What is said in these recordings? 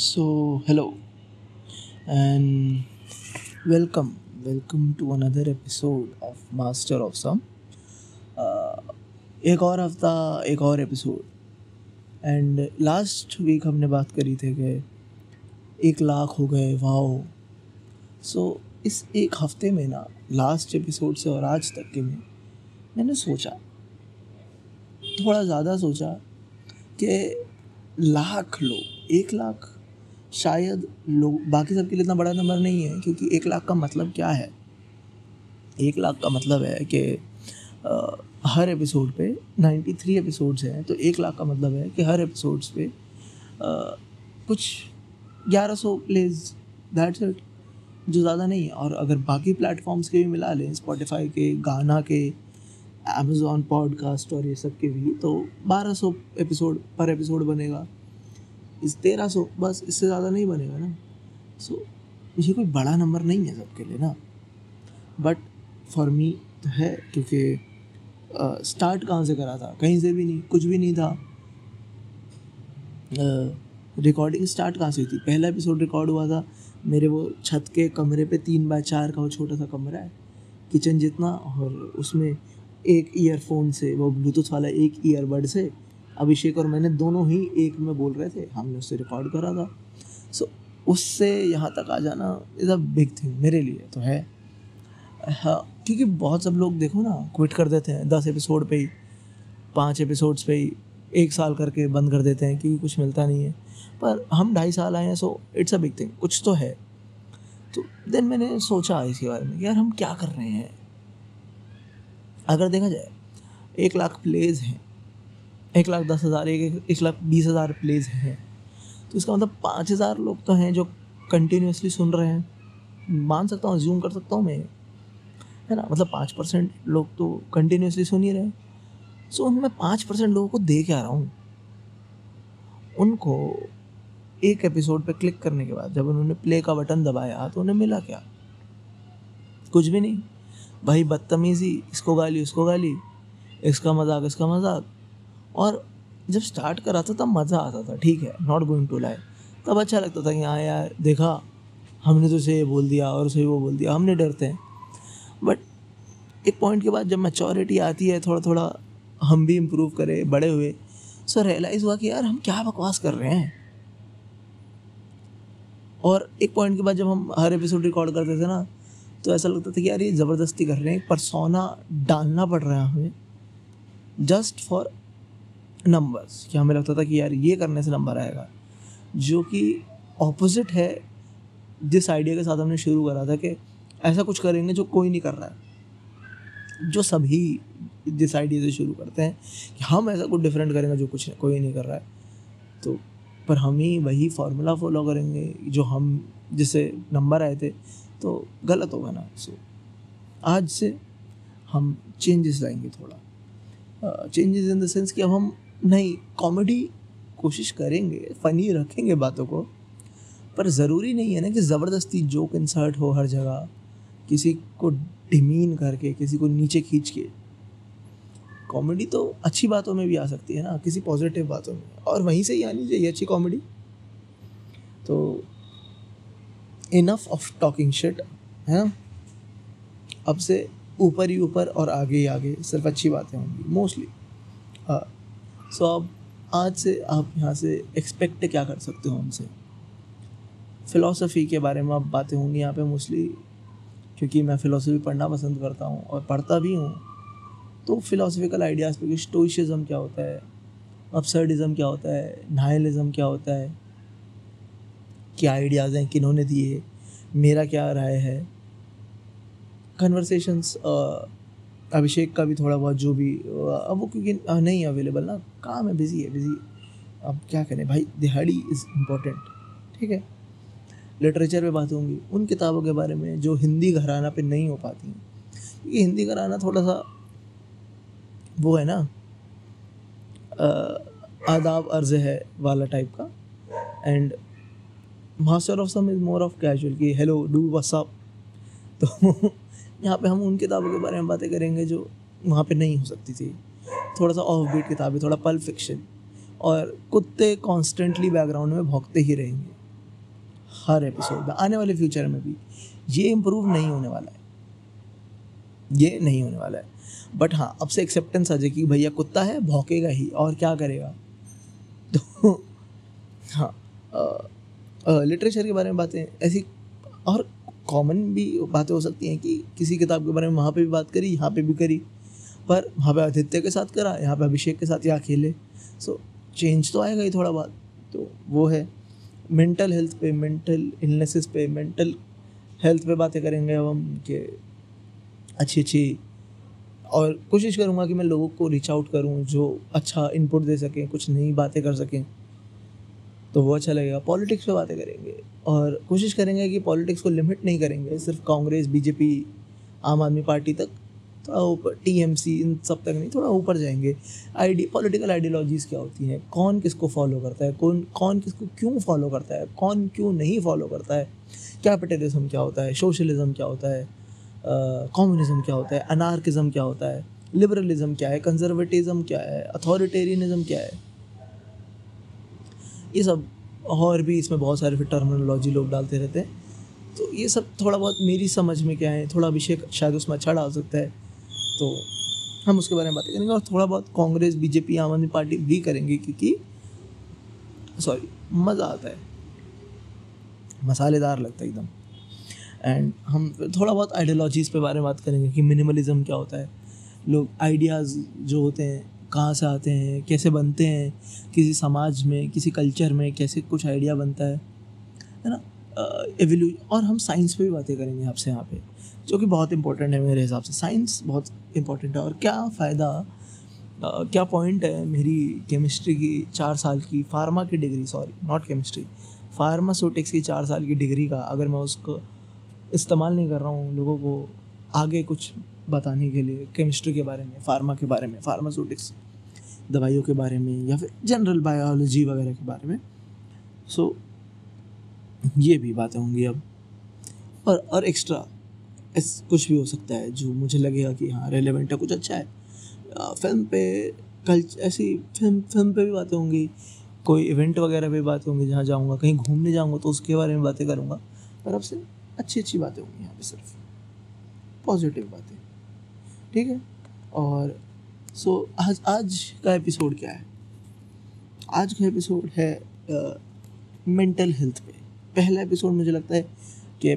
So, hello and welcome. Welcome to another episode of Master of Some. Uh, एक और हफ़्ता एक और एपिसोड एंड लास्ट वीक हमने बात करी थी कि एक लाख हो गए वाओ सो so, इस एक हफ़्ते में ना लास्ट एपिसोड से और आज तक के में मैंने सोचा थोड़ा ज़्यादा सोचा कि लाख लोग एक लाख शायद लोग बाकी सबके लिए इतना बड़ा नंबर नहीं है क्योंकि एक लाख का मतलब क्या है? एक लाख का मतलब है कि हर एपिसोड पे 93 एपिसोड्स हैं तो एक लाख का मतलब है कि हर एपिसोड्स पे आ, कुछ 1100 प्लेज दैट्स इट जो ज़्यादा नहीं है। और अगर बाकी प्लेटफॉर्म्स के भी मिला लें स्पॉटिफाई के गाना के अमेज़ॉन पॉडकास्ट और ये सब के भी तो 1200 एपिसोड पर एपिसोड बनेगा। इस तेरह सौ बस इससे ज़्यादा नहीं बनेगा ना। सो so, ये कोई बड़ा नंबर नहीं है सबके लिए ना। बट फॉर मी तो है क्योंकि स्टार्ट कहाँ से करा था? कहीं से भी नहीं कुछ भी नहीं था। रिकॉर्डिंग स्टार्ट कहाँ से हुई थी? पहला एपिसोड रिकॉर्ड हुआ था मेरे वो छत के कमरे पे तीन बाय चार का वो छोटा सा कमरा है किचन जितना और उसमें एक ईयरफोन से वो ब्लूटूथ वाला एक ईयरबड से अभिषेक और मैंने दोनों ही एक में बोल रहे थे, हमने उससे रिकॉर्ड करा था। सो उससे यहाँ तक आ जाना इज़ अ बिग थिंग मेरे लिए तो है। हाँ क्योंकि बहुत सब लोग देखो ना क्विट कर देते हैं, दस एपिसोड पे ही, पाँच एपिसोड्स पे ही, एक साल करके बंद कर देते हैं क्योंकि कुछ मिलता नहीं है। पर हम ढाई साल आए हैं so it's a big thing कुछ तो है। तो देन मैंने सोचा इसके बारे में यार हम क्या कर रहे हैं? अगर देखा जाए, एक लाख प्लेज हैं। एक लाख दस हज़ार, एक एक लाख बीस हज़ार प्लेज हैं। तो इसका मतलब पाँच हज़ार लोग तो हैं जो कंटिन्यूसली सुन रहे हैं। मान सकता हूँ ज्यूम कर सकता हूँ मैं, है ना? मतलब पाँच परसेंट लोग तो कंटिन्यूसली सुन ही रहे हैं। सो मैं पाँच परसेंट लोगों को दे के आ रहा हूँ। उनको एक एपिसोड पे क्लिक करने के बाद जब उन्होंने प्ले का बटन दबाया तो उन्हें मिला क्या? कुछ भी नहीं। भाई, बदतमीज़ी, इसको गाली, उसको गाली, इसका मज़ाक इसका मज़ाक। और जब स्टार्ट करा था, तब मज़ा आता था, ठीक है नॉट गोइंग टू लाई तब अच्छा लगता था कि हाँ यार, देखा, हमने तो उसे ये बोल दिया और उसे वो बोल दिया, हमने डरते हैं। बट एक पॉइंट के बाद जब मैच्योरिटी आती है थोड़ा थोड़ा हम भी इम्प्रूव करें, बड़े हुए सो रियलाइज़ हुआ कि यार, हम क्या बकवास कर रहे हैं। और एक पॉइंट के बाद जब हम हर एपिसोड रिकॉर्ड करते थे ना तो ऐसा लगता था कि यार, ये ज़बरदस्ती कर रहे हैं परसोना डालना पड़ रहा है हमें जस्ट फॉर नंबर्स कि हमें लगता था कि यार ये करने से नंबर आएगा। जो कि ऑपोजिट है, जिस आइडिया के साथ हमने शुरू करा था कि ऐसा कुछ करेंगे जो कोई नहीं कर रहा है। जो सभी जिस आइडिया से शुरू करते हैं कि हम ऐसा कुछ डिफरेंट करेंगे जो कुछ कोई नहीं कर रहा है। तो पर हम ही वही फार्मूला फॉलो करेंगे जो हम, जिससे नंबर आए थे। तो गलत होगा ना। सो आज से हम चेंजेस लाएँगे थोड़ा। चेंजेस इन द सेंस कि अब हम नहीं कॉमेडी कोशिश करेंगे फ़नी रखेंगे बातों को, पर ज़रूरी नहीं है ना कि ज़बरदस्ती जोक इंसर्ट हो हर जगह, किसी को डिमीन करके, किसी को नीचे खींच के। कॉमेडी तो अच्छी बातों में भी आ सकती है ना, किसी पॉजिटिव बातों में। और वहीं से ही आनी चाहिए अच्छी कॉमेडी तो इनफ ऑफ़ टॉकिंग शिट है ना? अब से ऊपर ही ऊपर और आगे ही आगे, सिर्फ़ अच्छी बातें होंगी मोस्टली सो अब आज से आप यहाँ से एक्सपेक्ट क्या कर सकते हो हमसे फ़िलासफ़ी के बारे में अब बातें होंगी यहाँ पे मोस्टली क्योंकि मैं फ़िलासफ़ी पढ़ना पसंद करता हूँ और पढ़ता भी हूँ। तो फ़िलासफ़िकल आइडियाज़ पे स्टोइशिज़म क्या होता है अपसर्डिज़म क्या होता है नाइलिज़म क्या होता है, क्या आइडियाज़ हैं, किन्होंने दिए, मेरा क्या राय है? कन्वर्सेशंस अभिषेक का भी थोड़ा बहुत जो भी अब वो क्योंकि नहीं अवेलेबल ना, काम है बिज़ी है बिज़ी अब क्या करें? भाई, दिहाड़ी इज़ इम्पोर्टेंट ठीक है? लिटरेचर पे बात होंगी। उन किताबों के बारे में जो हिंदी घराना पे नहीं हो पाती हैं। क्योंकि हिंदी घराना थोड़ा सा, वो है ना आदाब अर्ज़ है वाला टाइप का। And master of some is more of casual कि हेलो डू वसअप तो यहाँ पे हम उन किताबों के बारे में बातें करेंगे जो वहाँ पे नहीं हो सकती थी। थोड़ा सा ऑफ़ बीट किताबें, थोड़ा पल फिक्शन और कुत्ते कॉन्स्टेंटली बैकग्राउंड में भोंकते ही रहेंगे। हर एपिसोड में, आने वाले फ्यूचर में भी। ये इम्प्रूव नहीं होने वाला है। ये नहीं होने वाला है। बट हाँ अब से एक्सेप्टेंस आ जाए कि भैया कुत्ता है, भौंकेगा ही और क्या करेगा? तो हाँ लिटरेचर के बारे में बातें, ऐसी और कॉमन भी बातें हो सकती हैं कि किसी किताब के बारे में वहाँ पे भी बात करी, यहाँ पे भी करी। पर वहाँ पे आदित्य के साथ करा, यहाँ पे अभिषेक के साथ या अकेले। सो चेंज तो आएगा ही थोड़ा बहुत। तो वो है। मेंटल हेल्थ पे मेंटल इलनेसेस पे मेंटल हेल्थ पे बातें करेंगे अब हम कि अच्छी अच्छी और कोशिश करूँगा कि मैं लोगों को रीच आउट करूँ, जो अच्छा इनपुट दे सकें, कुछ नई बातें कर सकें। तो वो अच्छा लगेगा। पॉलिटिक्स पे बातें करेंगे। और कोशिश करेंगे कि पॉलिटिक्स को लिमिट नहीं करेंगे, सिर्फ़ कांग्रेस, बीजेपी, आम आदमी पार्टी तक थोड़ा ऊपर टी एम सी इन सब तक नहीं, थोड़ा ऊपर जाएँगे। आइडिया पॉलिटिकल आइडियोलॉजीज़ क्या होती हैं? कौन किसको फॉलो करता है? कौन कौन किसको क्यों फॉलो करता है? कौन क्यों नहीं फॉलो करता है? कैपिटलिज्म क्या होता है? सोशलिज्म क्या होता है? कम्युनिज्म क्या होता है? अनार्किज्म क्या होता है? लिबरलिज्म क्या है? कंजर्वेटिज्म क्या है? अथॉरिटेरियनिज़म क्या है? ये सब और भी इसमें बहुत सारे फिर टर्मिनोलॉजी लोग डालते रहते हैं। तो ये सब थोड़ा बहुत मेरी समझ में क्या है, थोड़ा अभिषेक शायद उसमें अच्छा डाल सकता है। तो हम उसके बारे में बातें करेंगे और थोड़ा बहुत कांग्रेस, बीजेपी, आम आदमी पार्टी भी करेंगे क्योंकि सॉरी मज़ा आता है। मसालेदार लगता है एकदम। एंड हम थोड़ा बहुत आइडियोलॉजीज़ पे बारे में बात करेंगे कि मिनिमलिज्म क्या होता है। लोग आइडियाज़ जो होते हैं कहाँ से आते हैं, कैसे बनते हैं, किसी समाज में, किसी कल्चर में कैसे कुछ आइडिया बनता है है ना? एवोल्यू और हम साइंस पे भी बातें करेंगे आपसे यहाँ पे, जो कि बहुत इंपॉर्टेंट है मेरे हिसाब से। साइंस बहुत इंपॉर्टेंट है और क्या फ़ायदा क्या पॉइंट है मेरी केमिस्ट्री की चार साल की फार्मा की degree sorry not chemistry pharmaceutics की चार साल की डिग्री का, अगर मैं उसको इस्तेमाल नहीं कर रहा हूँ लोगों को, आगे कुछ बताने के लिए केमिस्ट्री के बारे में फार्मा के बारे में फार्मास्यूटिक्स दवाइयों के बारे में या फिर जनरल बायोलॉजी वगैरह के बारे में। सो so, ये भी बातें होंगी अब। और और एक्स्ट्रा इस कुछ भी हो सकता है जो मुझे लगेगा कि हाँ रेलिवेंट है कुछ अच्छा है। फ़िल्म पे कल ऐसी फ़िल्म फ़िल्म पे भी बातें होंगी। कोई इवेंट वगैरह पे बातें होंगी जहाँ जाऊँगा कहीं घूमने जाऊँगा तो उसके बारे में बातें करूँगा। पर अब से अच्छी अच्छी बातें होंगी यहाँ पे सिर्फ़। पॉजिटिव बातें। ठीक है? और सो आज आज का एपिसोड क्या है? आज का एपिसोड है मेंटल हेल्थ पे। पहला एपिसोड मुझे लगता है कि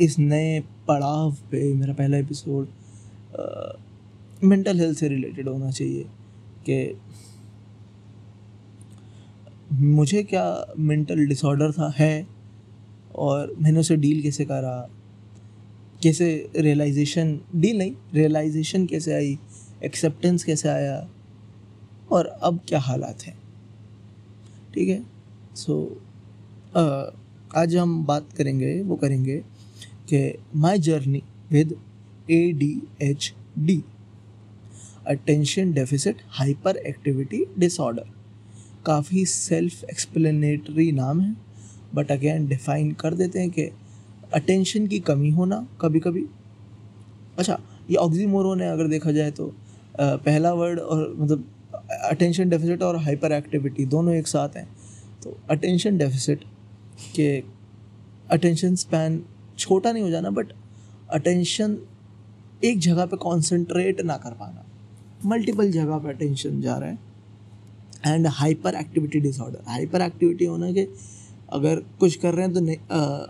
इस नए पड़ाव पे मेरा पहला एपिसोड मेंटल हेल्थ से रिलेटेड होना चाहिए कि मुझे क्या मेंटल डिसऑर्डर था, है? और मैंने उसे डील कैसे करा? कैसे रियलाइजेशन डील नहीं रियलाइजेशन कैसे आई? एक्सेप्टेंस कैसे आया? और अब क्या हालात हैं? ठीक है? सो so, आज हम बात करेंगे वो करेंगे कि my journey with A D H D attention deficit hyperactivity disorder काफ़ी सेल्फ एक्सप्लेनेटरी नाम है बट अगेन डिफाइन कर देते हैं कि अटेंशन की कमी होना कभी कभी अच्छा ये ऑक्सीमोरोन है अगर देखा जाए तो। पहला वर्ड और मतलब अटेंशन डेफिसिट और हाइपर एक्टिविटी दोनों एक साथ हैं। तो अटेंशन डेफिसिट के अटेंशन स्पैन छोटा नहीं हो जाना बट अटेंशन एक जगह पे कंसंट्रेट ना कर पाना। मल्टीपल जगह पे अटेंशन जा रहा है। And hyper activity disorder hyper activity होना कि अगर कुछ कर रहे हैं तो नहीं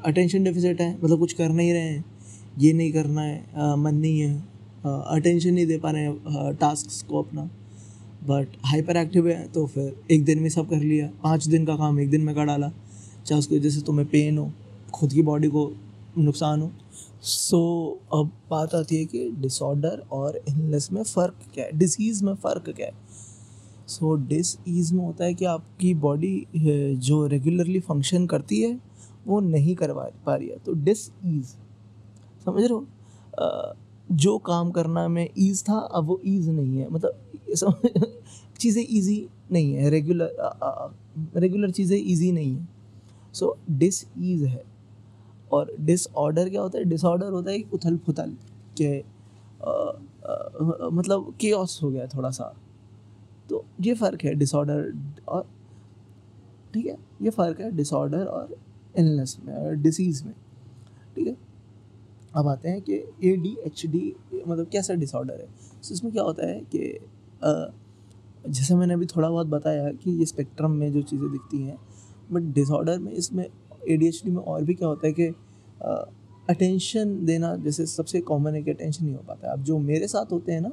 अटेंशन डेफिसिट है मतलब कुछ कर नहीं रहे हैं ये नहीं करना है आ, मन नहीं है अटेंशन नहीं दे पा रहे हैं टास्क को अपना। बट हाइपर एक्टिव है तो फिर एक दिन में सब कर लिया पाँच दिन का काम एक दिन में कर डाला चाहे उसकी वजह से तुम्हें पेन हो खुद की बॉडी को नुकसान हो। सो so, अब बात आती है कि डिसऑर्डर और इलनेस में फ़र्क क्या है डिसीज़ में फ़र्क क्या है। सो डिस ईज में होता है कि आपकी बॉडी जो रेगुलरली फ़ंक्शन करती है वो नहीं करवा पा रही है। तो डिस ईज समझ रहे हो? जो काम करना में ईज था अब वो ईज नहीं है। मतलब चीज़ें ईजी नहीं है। रेगुलर रेगुलर चीज़ें ईजी नहीं है। सो डिस ईज है। और डिसऑर्डर क्या होता है? डिसऑर्डर होता है उथल पुथल के आ, आ, मतलब के हो गया थोड़ा सा। तो ये फ़र्क है डिसऑर्डर और, ठीक है? ये फ़र्क है डिसऑर्डर और इलनेस में, और डिसीज़ में, ठीक है? अब आते हैं कि ए डी एच डी मतलब कैसा डिसऑर्डर है? सो इसमें क्या होता है कि जैसे मैंने अभी थोड़ा बहुत बताया कि ये स्पेक्ट्रम में जो चीज़ें दिखती हैं बट डिसऑर्डर में इसमें ए डी एच डी में और भी क्या होता है कि अटेंशन देना जैसे सबसे कॉमन है कि अटेंशन नहीं हो पाता है। अब जो मेरे साथ होते हैं ना,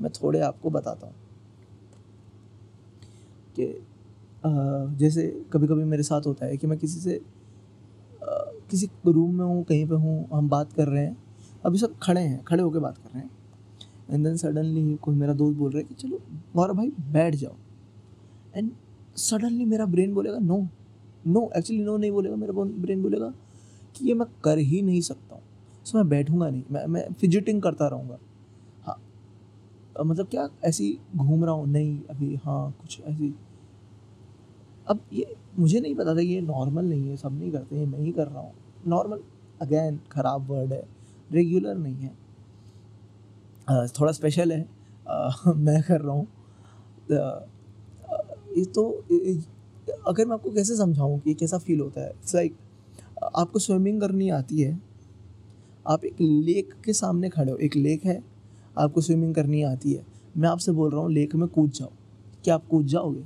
मैं थोड़े आपको बताता हूँ। कि जैसे कभी कभी मेरे साथ होता है कि मैं किसी से किसी रूम में हूँ, कहीं पे हूँ, हम बात कर रहे हैं, अभी सब खड़े हैं, खड़े होकर बात कर रहे हैं। एंड देन सडनली कोई मेरा दोस्त बोल रहा है कि चलो गौरव भाई बैठ जाओ। एंड सडनली मेरा ब्रेन बोलेगा नो नो एक्चुअली नो नहीं बोलेगा, मेरा ब्रेन बोलेगा कि ये मैं कर ही नहीं सकता हूँ। सो मैं बैठूँगा नहीं, मैं मैं फिजिटिंग करता रहूँगा। हाँ मतलब क्या ऐसी घूम रहा हूँ? नहीं, अभी हाँ कुछ ऐसी अब ये, मुझे नहीं पता था ये नॉर्मल नहीं है, सब नहीं करते हैं, मैं ही कर रहा हूँ। नॉर्मल अगेन ख़राब वर्ड है रेगुलर नहीं है। थोड़ा स्पेशल है मैं कर रहा हूँ। ये तो अगर मैं आपको कैसे समझाऊँ कि कैसा फील होता है? इट्स लाइक आपको स्विमिंग करनी आती है, आप एक लेक के सामने खड़े हो, एक लेक है, आपको स्विमिंग करनी आती है। मैं आपसे बोल रहा हूँ लेक में कूद जाओ। क्या आप कूद जाओगे?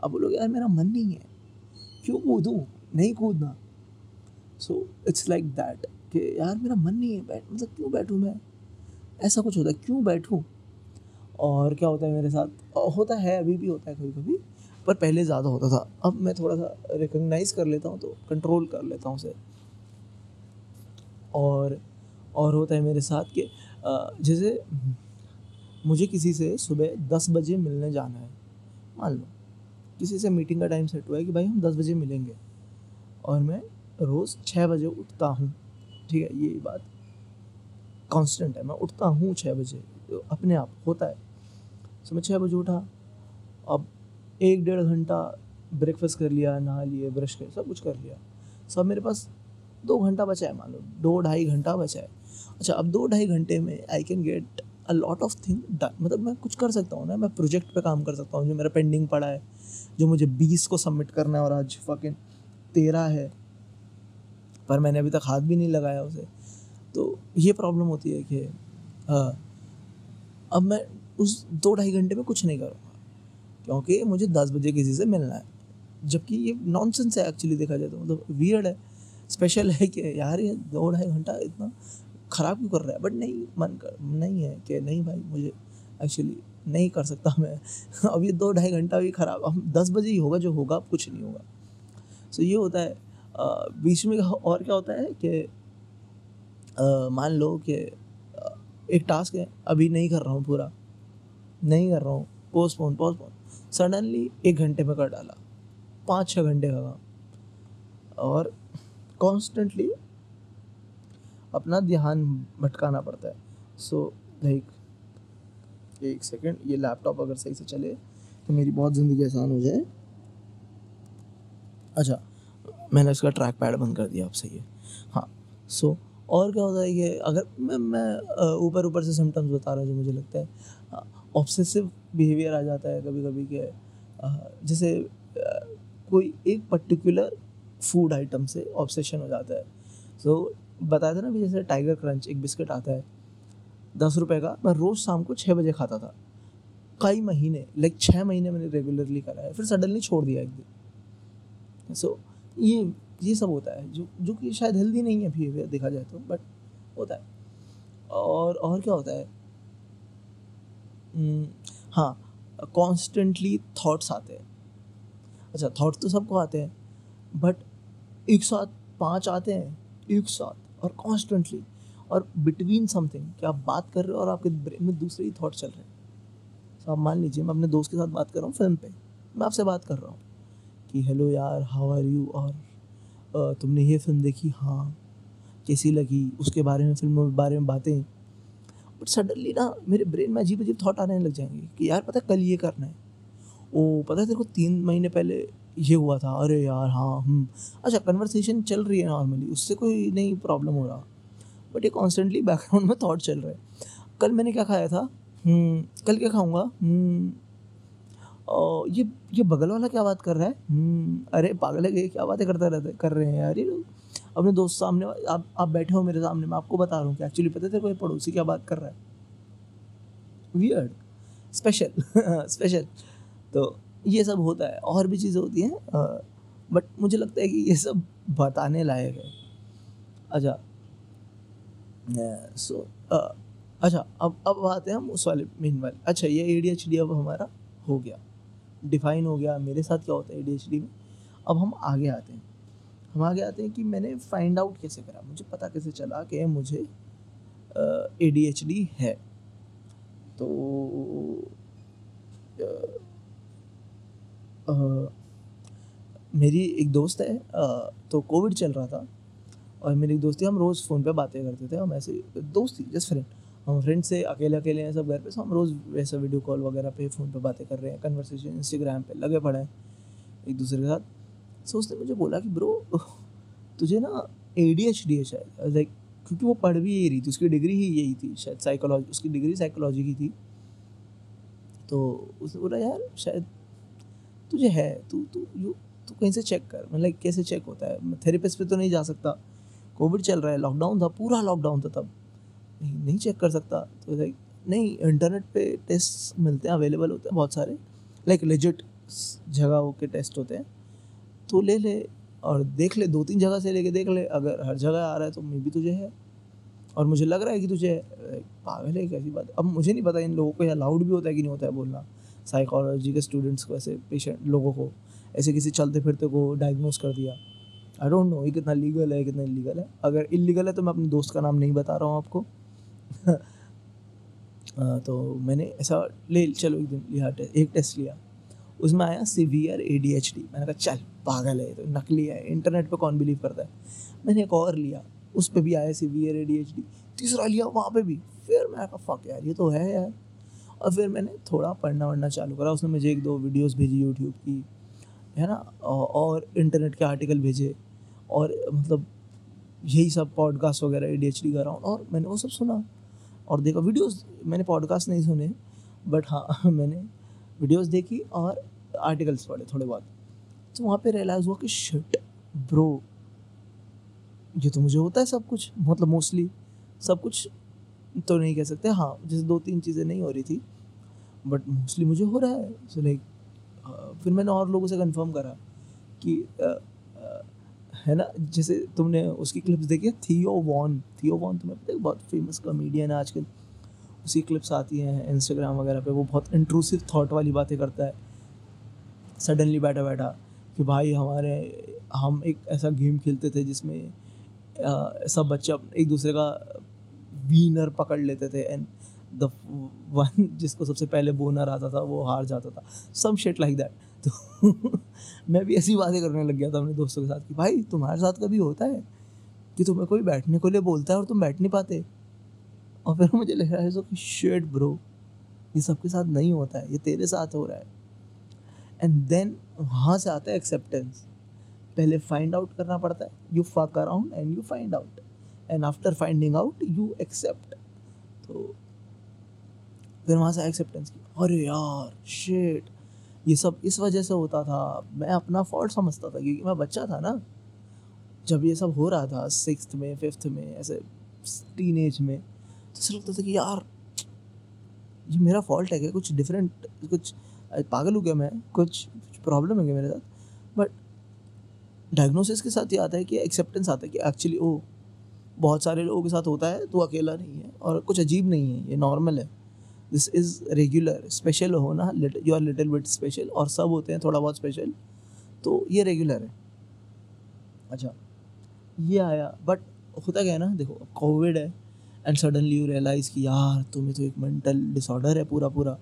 आप बोलोगे, यार, मेरा मन नहीं है। क्यों कूदूँ? नहीं कूदना। सो इट्स लाइक दैट कि, यार, मेरा मन नहीं है, बैठ मतलब क्यों बैठूँ मैं? ऐसा कुछ होता है, क्यों बैठूँ? और क्या होता है मेरे साथ? होता है, अभी भी होता है कभी कभी पर पहले ज़्यादा होता था। अब मैं थोड़ा सा रिकग्नाइज कर लेता हूँ तो कंट्रोल कर लेता हूँ उसे। और और होता है मेरे साथ कि जैसे मुझे किसी से सुबह दस बजे मिलने जाना है। मान लो किसी से मीटिंग का टाइम सेट हुआ है कि भाई हम दस बजे मिलेंगे। और मैं रोज़ छः बजे उठता हूँ। ठीक है, ये बात कांस्टेंट है। मैं उठता हूँ छः बजे तो अपने आप होता है। सो मैं छः बजे उठा, अब एक डेढ़ घंटा ब्रेकफास्ट कर लिया, नहा लिए ब्रश कर सब कुछ कर लिया। सब मेरे पास दो घंटा बचा है, मान लो, दो ढाई घंटा बचा है। अच्छा अब दो ढाई घंटे में I can get a lot of thing done मतलब मैं कुछ कर सकता हूँ ना, मैं प्रोजेक्ट पे काम कर सकता हूँ, जो मेरा पेंडिंग पड़ा है। जो मुझे बीस को सबमिट करना है और आज फकिंग तेरह है, पर मैंने अभी तक हाथ भी नहीं लगाया उसे। तो ये प्रॉब्लम होती है कि हाँ अब मैं उस दो ढाई घंटे में कुछ नहीं करूँगा, क्योंकि मुझे दस बजे किसी से मिलना है। जबकि ये नॉनसेंस है एक्चुअली देखा जाए तो मतलब वियर्ड है। स्पेशल है कि यार ये दो ढाई घंटा इतना ख़राब क्यों कर रहा है? बट नहीं, मन कर, नहीं है कि, नहीं भाई, मुझे एक्चुअली नहीं कर सकता मैं। अब ये दो ढाई घंटा भी ख़राब हम दस बजे ही होगा जो होगा कुछ नहीं होगा। सो so ये होता है। बीच में और क्या होता है कि मान लो कि एक टास्क है अभी नहीं कर रहा हूँ पूरा। नहीं कर रहा हूँ पोस्टपोन पोस्टपोन सडनली एक घंटे में कर डाला। पाँच छः घंटे का काम। और कॉन्स्टेंटली अपना ध्यान भटकाना पड़ता है। सो so, लाइक एक सेकेंड ये लैपटॉप अगर सही से चले तो मेरी बहुत ज़िंदगी आसान हो जाए। अच्छा मैंने इसका ट्रैक पैड बंद कर दिया अब सही है। हाँ सो और क्या होता है ये अगर मैं मैं ऊपर ऊपर से सिम्टम्स बता रहा हूँ जो मुझे लगता है ऑब्सेसिव बिहेवियर आ जाता है कभी कभी के जैसे कोई एक पर्टिकुलर फ़ूड आइटम से ऑब्सेशन हो जाता है। सो so, बताया था ना भी जैसे टाइगर क्रंच एक बिस्किट आता है। दस रुपए का। मैं रोज़ शाम को छः बजे खाता था। कई महीने लाइक छः महीने मैंने रेगुलरली करा है। फिर सडनली छोड़ दिया एक दिन। सो so, ये ये सब होता है जो जो कि शायद हेल्दी नहीं है बिहेवियर देखा जाए तो बट होता है। और और क्या होता है? hmm, हाँ कॉन्स्टेंटली थाट्स आते हैं। अच्छा थाट्स तो सबको आते हैं बट एक साथ पाँच आते हैं एक साथ और कॉन्स्टेंटली और बिटवीन समथिंग कि आप बात कर रहे हो और आपके ब्रेन में दूसरे ही थॉट चल रहे हैं। तो आप मान लीजिए, मैं अपने दोस्त के साथ बात कर रहा हूँ फ़िल्म पे। मैं आपसे बात कर रहा हूँ कि, हेलो यार हाउ आर यू और तुमने ये फ़िल्म देखी? हाँ. कैसी लगी? उसके बारे में फ़िल्म के बारे में बातें। बट सडनली ना, मेरे ब्रेन में अजीब अजीब थाट आने लग जाएँगे कि, यार, पता कल ये करना है। ओ, पता है, तेरे को तीन महीने पहले ये हुआ था। अरे यार हाँ हम अच्छा कन्वर्सेशन चल रही है नॉर्मली उससे कोई नहीं प्रॉब्लम हो रहा। बट ये कॉन्स्टेंटली बैकग्राउंड में थाट चल रहे हैं। कल मैंने क्या खाया था? हम्म, कल क्या खाऊँगा? हम्म, ये ये बगल वाला क्या बात कर रहा है? "हम्म, अरे पागल है क्या बातें करते रहते कर रहे हैं यार ये लोग। अपने दोस्त सामने आप आप बैठे हो मेरे सामने मैं आपको बता रहा हूँ कि एक्चुअली पता है कोई पड़ोसी क्या बात कर रहा है? वियर्ड स्पेशल स्पेशल तो ये सब होता है और भी चीज़ें होती हैं बट मुझे लगता है कि ये सब बताने लायक है। अच्छा सो अच्छा अब अब आते हैं हम उस वाले मेन वाले। अच्छा ये ए डी एच डी अब हमारा हो गया। डिफाइन हो गया। मेरे साथ क्या होता है ए डी एच डी में? अब हम आगे आते हैं। हम आगे आते हैं कि मैंने फाइंड आउट कैसे करा? मुझे पता कैसे चला कि मुझे ए डी है। तो अ, अ, मेरी एक दोस्त है अ, तो कोविड चल रहा था। और मेरी दोस्त, हम रोज़ फ़ोन पे बातें करते थे, हम ऐसे दोस्त जस्ट फ्रेंड हम फ्रेंड से अकेले अकेले हैं सब घर पे सो हम रोज़ वैसे वीडियो कॉल वगैरह पे, फ़ोन पे बातें कर रहे हैं कन्वर्सेशन इंस्टाग्राम पे, लगे पड़े हैं, एक दूसरे के साथ. सो उसने मुझे बोला कि ब्रो तुझे ना ए डी एच डी है शायद लाइक क्योंकि वो पढ़ भी यही रही थी, उसकी डिग्री ही यही थी, शायद साइकोलॉजी उसकी डिग्री साइकोलॉजी की थी. तो उसने बोला, यार, शायद तुझे है, तू तू यू तू कहीं से चेक कर मतलब कैसे चेक होता है? मैं थेरेपिस्ट पे तो नहीं जा सकता. कोविड चल रहा है लॉकडाउन था, पूरा लॉकडाउन था तब। नहीं नहीं चेक कर सकता। तो लाइक नहीं इंटरनेट पे टेस्ट मिलते हैं अवेलेबल होते हैं बहुत सारे। लाइक लेजिट जगहों के टेस्ट होते हैं। तो ले ले और देख ले दो तीन जगह से लेके देख ले। अगर हर जगह आ रहा है तो मे भी तुझे है। और मुझे लग रहा है कि तुझे पागल है कैसी बात? अब मुझे नहीं पता इन लोगों को अलाउड भी होता है कि नहीं होता है बोलना। साइकोलॉजी के स्टूडेंट्स को, ऐसे पेशेंट लोगों को, ऐसे किसी चलते फिरते को डायग्नोस कर दिया। आई डोंट नो ये कितना लीगल है कितना इलीगल है। अगर इलीगल है तो मैं अपने दोस्त का नाम नहीं बता रहा हूँ आपको। हाँ, तो मैंने ऐसा ले चलो एक दिन लिया टे- एक टेस्ट लिया। उसमें आया severe A D H D मैंने कहा चल पागल है तो नकली है इंटरनेट पे कौन बिलीव करता है? मैंने एक और लिया उस पर भी आया severe A D H D तीसरा लिया वहाँ पे भी। फिर मैं कहा फक यार ये तो है यार। और फिर मैंने थोड़ा पढ़ना वढ़ना चालू करा। उसने मुझे एक दो वीडियोस भेजी यूट्यूब की है ना? और इंटरनेट के आर्टिकल भेजे। और मतलब यही सब पॉडकास्ट वगैरह डी एच डी का राउंड और मैंने वो सब सुना। और देखा वीडियोस मैंने पॉडकास्ट नहीं सुने बट हाँ मैंने वीडियोस देखी और आर्टिकल्स पढ़े थोड़े बहुत। तो वहाँ पे रियलाइज़ हुआ कि शिट ब्रो ये तो मुझे होता है सब कुछ मतलब मोस्टली सब कुछ तो नहीं कह सकते। हाँ जैसे दो तीन चीज़ें नहीं हो रही थी बट मोस्टली मुझे हो रहा है। सो so लाइक like, फिर मैंने और लोगों से कंफर्म करा कि है ना? जैसे तुमने उसकी क्लिप्स देखी थियो वॉन थियो वॉन तुम्हें पता है बहुत फ़ेमस कॉमेडियन है आजकल। उसकी क्लिप्स आती हैं इंस्टाग्राम वगैरह पे। वो बहुत इंट्रूसिव थॉट वाली बातें करता है। सडनली बैठा बैठा कि भाई हमारे हम एक ऐसा गेम खेलते थे जिसमें अ, सब बच्चे एक दूसरे का वीनर पकड़ लेते थे। एंड द वन जिसको सबसे पहले बोनर आता था वो हार जाता था। सम शिट लाइक दैट तो मैं भी ऐसी बातें करने लग गया था अपने दोस्तों के साथ कि भाई, तुम्हारे साथ कभी होता है कि तुम्हें कोई बैठने को लिए बोलता है और तुम बैठ नहीं पाते? और फिर मुझे लग रहा है सो कि शेट ब्रो ये सबके साथ नहीं होता है, ये तेरे साथ हो रहा है। एंड देन वहाँ से आता है एक्सेप्टेंस पहले फाइंड आउट करना पड़ता है। You fuck around and you find out and after finding out you accept तो फिर वहाँ से एक्सेप्टेंस की, अरे यार शेट ये सब, इस वजह से होता था। मैं अपना फॉल्ट समझता था, क्योंकि मैं बच्चा था ना। जब ये सब हो रहा था सिक्स में फिफ्थ में, ऐसे टीन एज में तो ऐसा लगता था कि यार, ये मेरा फॉल्ट है क्या? कुछ डिफरेंट कुछ पागल हो गया मैं? कुछ प्रॉब्लम है क्या मेरे साथ? बट डायग्नोसिस के साथ ये आता है कि एक्सेप्टेंस आता है कि एक्चुअली ओ बहुत सारे लोगों के साथ होता है तो अकेला नहीं है और कुछ अजीब नहीं है, ये नॉर्मल है। दिस इज़ रेगुलर स्पेशल होना you are little bit special और सब होते हैं, थोड़ा बहुत स्पेशल तो ये रेगुलर है। अच्छा ये आया बट होता क्या है ना, देखो कोविड है एंड सडनली यू रियलाइज़ कि यार, तुम्हें तो एक मेंटल डिसऑर्डर है पूरा पूरा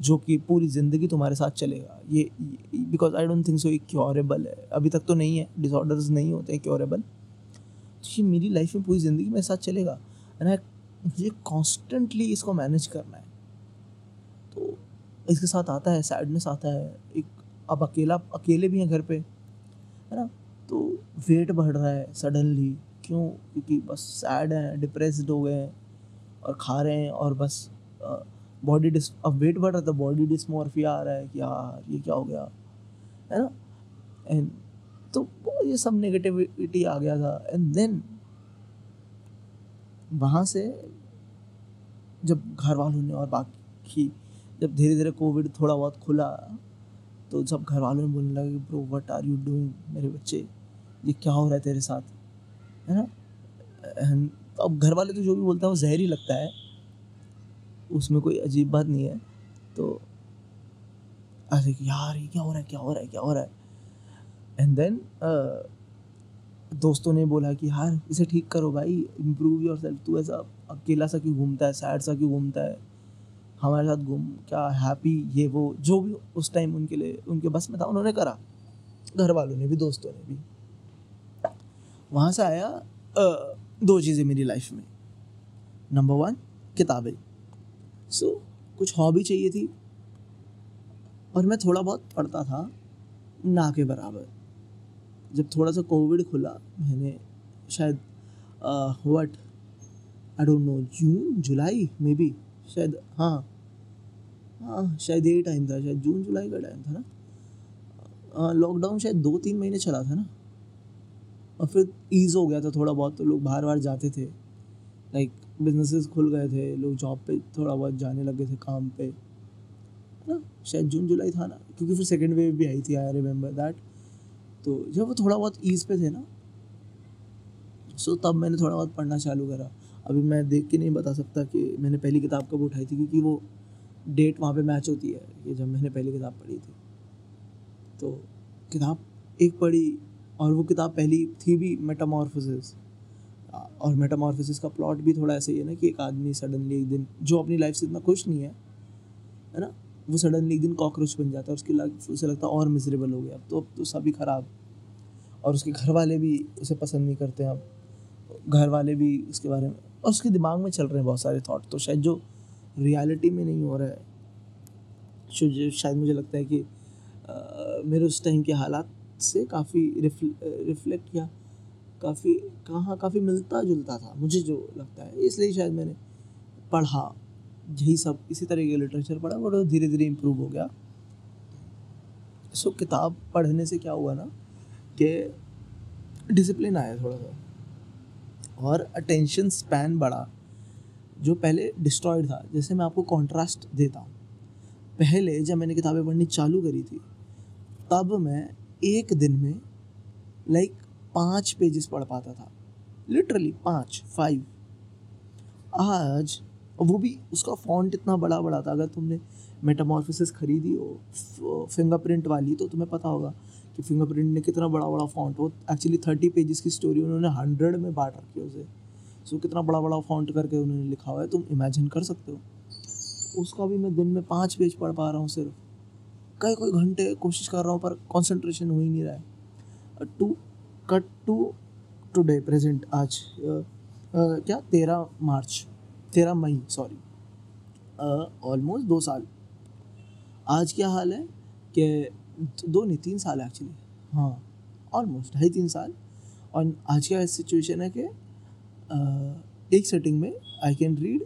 जो कि पूरी ज़िंदगी तुम्हारे साथ चलेगा। ये because I don't think so ये क्योरेबल है। अभी तक तो नहीं है डिसऑर्डर्स नहीं होते हैं क्योरेबल तो ये मेरी लाइफ में पूरी ज़िंदगी मेरे साथ चलेगा। एंड आई मुझे कॉन्स्टेंटली इसको मैनेज करना है। तो इसके साथ आता है सैडनेस आता है, एक अब अकेला, अकेले भी हैं घर पे, है ना? तो वेट बढ़ रहा है सडनली क्यों? क्योंकि बस सैड हैं डिप्रेस्ड हो गए हैं और खा रहे हैं और बस बॉडी डिस अब वेट बढ़ रहा था बॉडी डिस्मोर्फिया आ रहा है कि यार, ये क्या हो गया? है ना? एंड तो ये सब नेगेटिविटी आ गया था। एंड देन वहाँ से जब घर वालों ने और बाकी जब धीरे धीरे कोविड थोड़ा बहुत खुला तो सब घर वालों ने बोलने लगे bro what are you doing मेरे बच्चे, ये क्या हो रहा है तेरे साथ? है ना? तो अब घर वाले तो जो भी बोलता है, वो जहर लगता है। उसमें कोई अजीब बात नहीं है। तो अरे यार, ये क्या हो रहा है? क्या हो रहा है? क्या हो रहा है? एंड देन दोस्तों ने बोला कि यार इसे ठीक करो भाई इम्प्रूव योर सेल्फ तू ऐसा अकेला सा क्यों घूमता है सैड सा क्यों घूमता है? हमारे साथ घूम क्या हैप्पी ये वो जो भी उस टाइम उनके लिए उनके बस में था उन्होंने करा। घर वालों ने भी दोस्तों ने भी। वहाँ से आया दो चीज़ें मेरी लाइफ में। नंबर वन किताबें। सो so, कुछ हॉबी चाहिए थी और मैं थोड़ा बहुत पढ़ता था ना के बराबर। जब थोड़ा सा कोविड खुला, मैंने शायद what I don't know June July maybe शायद हाँ हाँ शायद यही टाइम था, शायद जून जुलाई का टाइम था ना। लॉकडाउन शायद दो तीन महीने चला था ना। और फिर ईज़ हो गया था थोड़ा बहुत तो लोग बाहर बाहर जाते थे। लाइक बिजनेसेस खुल गए थे, लोग जॉब पे थोड़ा बहुत जाने लगे थे काम पे। ना, शायद जून जुलाई था ना, क्योंकि फिर सेकेंड वेव भी आई थी आई रिमेंबर दैट तो जब वो थोड़ा बहुत ईज पे थे ना सो तब मैंने थोड़ा बहुत पढ़ना चालू करा। अभी मैं देख के नहीं बता सकता कि मैंने पहली किताब कब उठाई थी, क्योंकि वो डेट वहाँ पे मैच होती है, कि जब मैंने पहली किताब पढ़ी थी। तो किताब एक पढ़ी, और वो किताब पहली थी भी मेटामॉर्फोसिस और मेटामॉर्फोसिस का प्लॉट भी थोड़ा ऐसे ही है ना कि एक आदमी सडनली एक दिन, जो अपनी लाइफ से इतना खुश नहीं है है ना? वो सडनली एक दिन कॉकरोच बन जाता है उसकी लाइफ उसे लगता है और मिजरेबल हो गया। अब तो अब तो सभी ख़राब। और उसके घर वाले भी उसे पसंद नहीं करते अब। घर वाले भी उसके बारे में और उसके दिमाग में चल रहे हैं बहुत सारे थाट तो शायद जो रियलिटी में नहीं हो रहा है शायद मुझे लगता है कि आ, मेरे उस टाइम के हालात से काफ़ी रिफ्लेक्ट किया काफ़ी कहाँ काफ़ी मिलता जुलता था मुझे जो लगता है। इसलिए शायद मैंने पढ़ा। यही सब, इसी तरह के लिटरेचर पढ़ा बट धीरे धीरे इम्प्रूव हो गया। सो किताब पढ़ने से क्या हुआ ना कि डिसिप्लिन आया थोड़ा सा और अटेंशन स्पैन बढ़ा, जो पहले डिस्ट्रॉयड था। जैसे मैं आपको कॉन्ट्रास्ट देता हूँ। पहले जब मैंने किताबें पढ़नी चालू करी थी, तब मैं एक दिन में लाइक पाँच पेजेस पढ़ पाता था। लिटरली पाँच फाइव आज वो भी उसका फॉन्ट इतना बड़ा बड़ा था। अगर तुमने मेटामॉर्फोसिस खरीदी हो फिंगरप्रिंट वाली तो तुम्हें पता होगा कि फिंगरप्रिंट ने कितना बड़ा बड़ा फॉन्ट वो एक्चुअली थर्टी पेजेस की स्टोरी उन्होंने हंड्रेड में बांट रखी है उसे। सो कितना बड़ा बड़ा फॉन्ट करके उन्होंने लिखा हुआ है तुम इमेजिन कर सकते हो। उसका भी मैं दिन में पाँच पेज पढ़ पा रहा हूँ सिर्फ़। कई कोई घंटे कोशिश कर रहा हूँ पर कॉन्सेंट्रेशन हो ही नहीं रहा है। To cut to today present आज uh, uh, क्या? तेरह मार्च। तेरह मई सॉरी ऑलमोस्ट दो साल। आज क्या हाल है कि दो नहीं, तीन साल एक्चुअली हाँ ऑलमोस्ट ढाई तीन साल। और आज क्या सिचुएशन है कि एक सेटिंग में I can read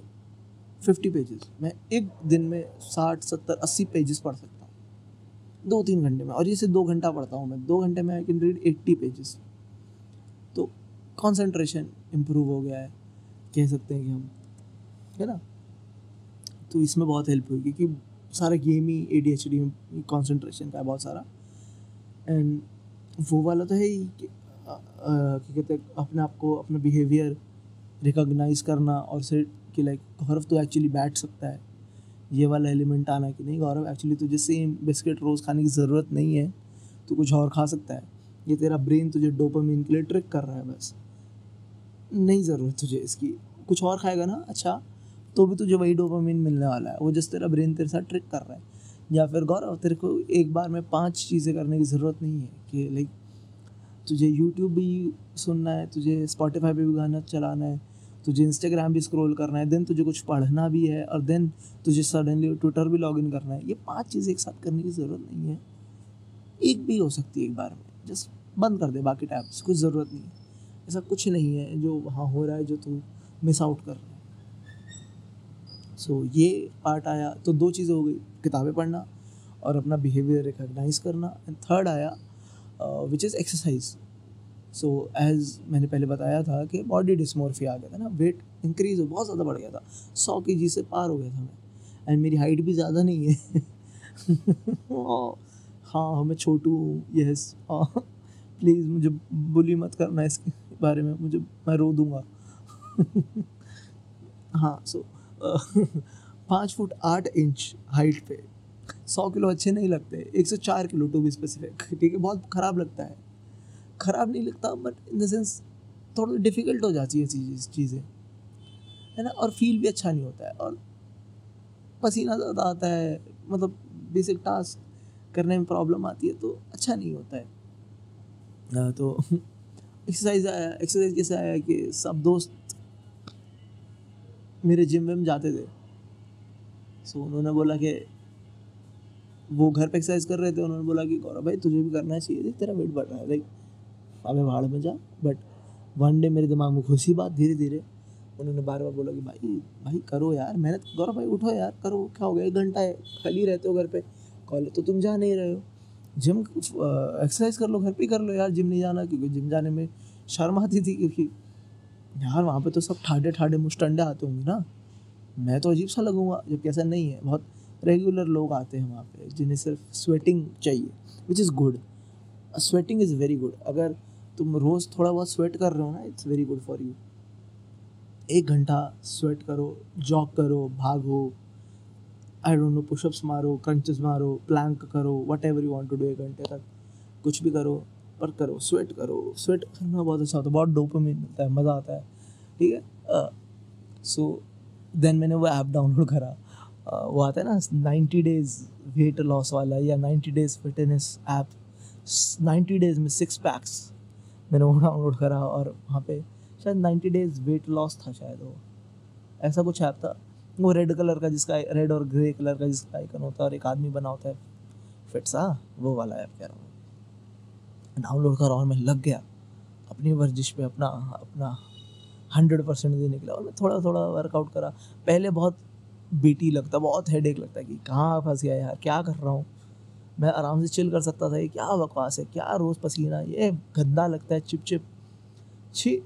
fifty pages मैं एक दिन में साठ, सत्तर, अस्सी पेजेस पढ़ सकता हूँ। दो तीन घंटे में। और ये सिर्फ़ दो घंटा पढ़ता हूँ मैं। दो घंटे में I can read eighty pages तो कंसंट्रेशन इम्प्रूव हो गया है। कह सकते हैं कि हम है ना? तो इसमें बहुत हेल्प हुई क्योंकि सारा गेम ही ए डी एच डी में कॉन्सेंट्रेशन का है बहुत सारा। एंड वो वाला तो है ही क्या कहते हैं, अपने आप को, अपना बिहेवियर रिकॉग्नाइज करना और से कि लाइक गौरव तो एक्चुअली बैठ सकता है। ये वाला एलिमेंट आना कि नहीं, गौरव एक्चुअली तुझे सेम बिस्किट रोज़ खाने की ज़रूरत नहीं है। तो कुछ और खा सकता है। ये तेरा ब्रेन तुझे डोपामीन के लिए ट्रिक कर रहा है बस। नहीं ज़रूरत तुझे इसकी। कुछ और खाएगा ना? अच्छा तो भी तुझे वही डोपामिन मिलने वाला है। वो जिस तेरा ब्रेन तेरे साथ ट्रिक कर रहा है। या फिर गौरव, तेरे को एक बार में पाँच चीज़ें करने की ज़रूरत नहीं है कि लाइक तुझे यूट्यूब भी सुनना है, तुझे स्पॉटिफाई पे भी गाना चलाना है, तुझे इंस्टाग्राम भी स्क्रॉल करना है देन तुझे कुछ पढ़ना भी है, और देन तुझे सडनली ट्विटर भी लॉग इन करना है। ये पाँच चीज़ें एक साथ करने की ज़रूरत नहीं है। एक भी हो सकती है एक बार में। जस्ट बंद कर दे बाकी टैब्स कुछ ज़रूरत नहीं है। ऐसा कुछ नहीं है जो वहाँ हो रहा है जो तू मिस आउट कर रहा है। सो ये पार्ट आया। तो दो चीज़ें हो गई। किताबें पढ़ना और अपना बिहेवियर रिकॉग्नाइज करना। एंड थर्ड आया which is exercise so as मैंने पहले बताया था कि बॉडी डिस्मोर्फी आ गया था ना वेट इंक्रीज हो, बहुत ज़्यादा बढ़ गया था। सौ के जी से पार हो गया था मैं। एंड मेरी हाइट भी ज़्यादा नहीं है। हाँ हाँ मैं छोटू हूँ। यस प्लीज़ मुझे बुली मत करना इसके बारे में। मुझे, मैं रो दूँगा। हाँ सो पाँच फुट आठ इंच हाइट पे। सौ किलो अच्छे नहीं लगते। एक सौ चार किलो टू बी स्पेसिफिक ठीक है बहुत ख़राब लगता है। ख़राब नहीं लगता बट इन द सेंस थोड़ा डिफ़िकल्ट हो जाती है चीज़ें है ना? और फील भी अच्छा नहीं होता है। और पसीना ज़्यादा आता है। मतलब बेसिक टास्क करने में प्रॉब्लम आती है तो अच्छा नहीं होता है। हाँ, तो एक्सरसाइज आया एक्सरसाइज कैसे आया कि सब दोस्त मेरे जिम में जाते थे। सो so, उन्होंने बोला कि वो घर पे एक्सरसाइज कर रहे थे उन्होंने बोला कि गौरव भाई तुझे भी करना चाहिए देख तेरा वेट बढ़ रहा है। लाइक अबे भाड़ में जा बट वन डे मेरे दिमाग में खुशी बात धीरे धीरे उन्होंने बार बार बोला कि भाई भाई करो यार मेहनत गौरव भाई उठो यार करो क्या हो गया एक घंटा है खाली रहते हो घर पे कॉलेज तो तुम जा नहीं रहे हो। जिम एक्सरसाइज कर लो घर पे कर लो यार जिम नहीं जाना क्योंकि जिम जाने में शर्म आती थी क्योंकि यार, वहाँ पे तो सब ठाडे ठाडे मुस्टंडे आते होंगे ना। मैं तो अजीब सा लगूँगा, जबकि ऐसा नहीं है। बहुत रेगुलर लोग आते हैं वहाँ पे, जिन्हें सिर्फ़ स्वेटिंग चाहिए which is good sweating is very good अगर तुम रोज़ थोड़ा बहुत स्वेट कर रहे हो ना it's very good for you एक घंटा स्वेट करो जॉग करो, भागो आई डोंट नो पुशअप्स मारो क्रंचेस मारो प्लैंक करो whatever you want to do एक घंटे तक, कुछ भी करो। पर करो स्वेट करो। स्वेट करना बहुत अच्छा होता है बहुत डोपामिन मिलता है मज़ा आता है ठीक है? सो देन मैंने वो ऐप डाउनलोड करा। uh, वो आता है ना नाइन्टी डेज़ वेट लॉस वाला या ninety days fitness app ninety days में सिक्स पैक्स मैंने वो डाउनलोड करा और वहाँ पे शायद नाइन्टी डेज़ वेट लॉस था शायद वो। ऐसा कुछ ऐप था। वो रेड कलर का जिसका रेड और ग्रे कलर का जिसका आइकन होता है और एक आदमी बना होता है। फिट सा वो वाला ऐप कह रहा हूँ। डाउनलोड करा और मैं लग गया। अपनी वर्जिश पे अपना अपना हंड्रेड परसेंट देने के और मैं थोड़ा थोड़ा वर्कआउट करा। पहले बहुत बीटी लगता, बहुत हेड लगता है कि कहाँ फंस गया यार, क्या कर रहा हूँ? मैं आराम से चिल कर सकता था, ये क्या बकवास है, क्या रोज़ पसीना, ये गंदा लगता है चिप चिप छी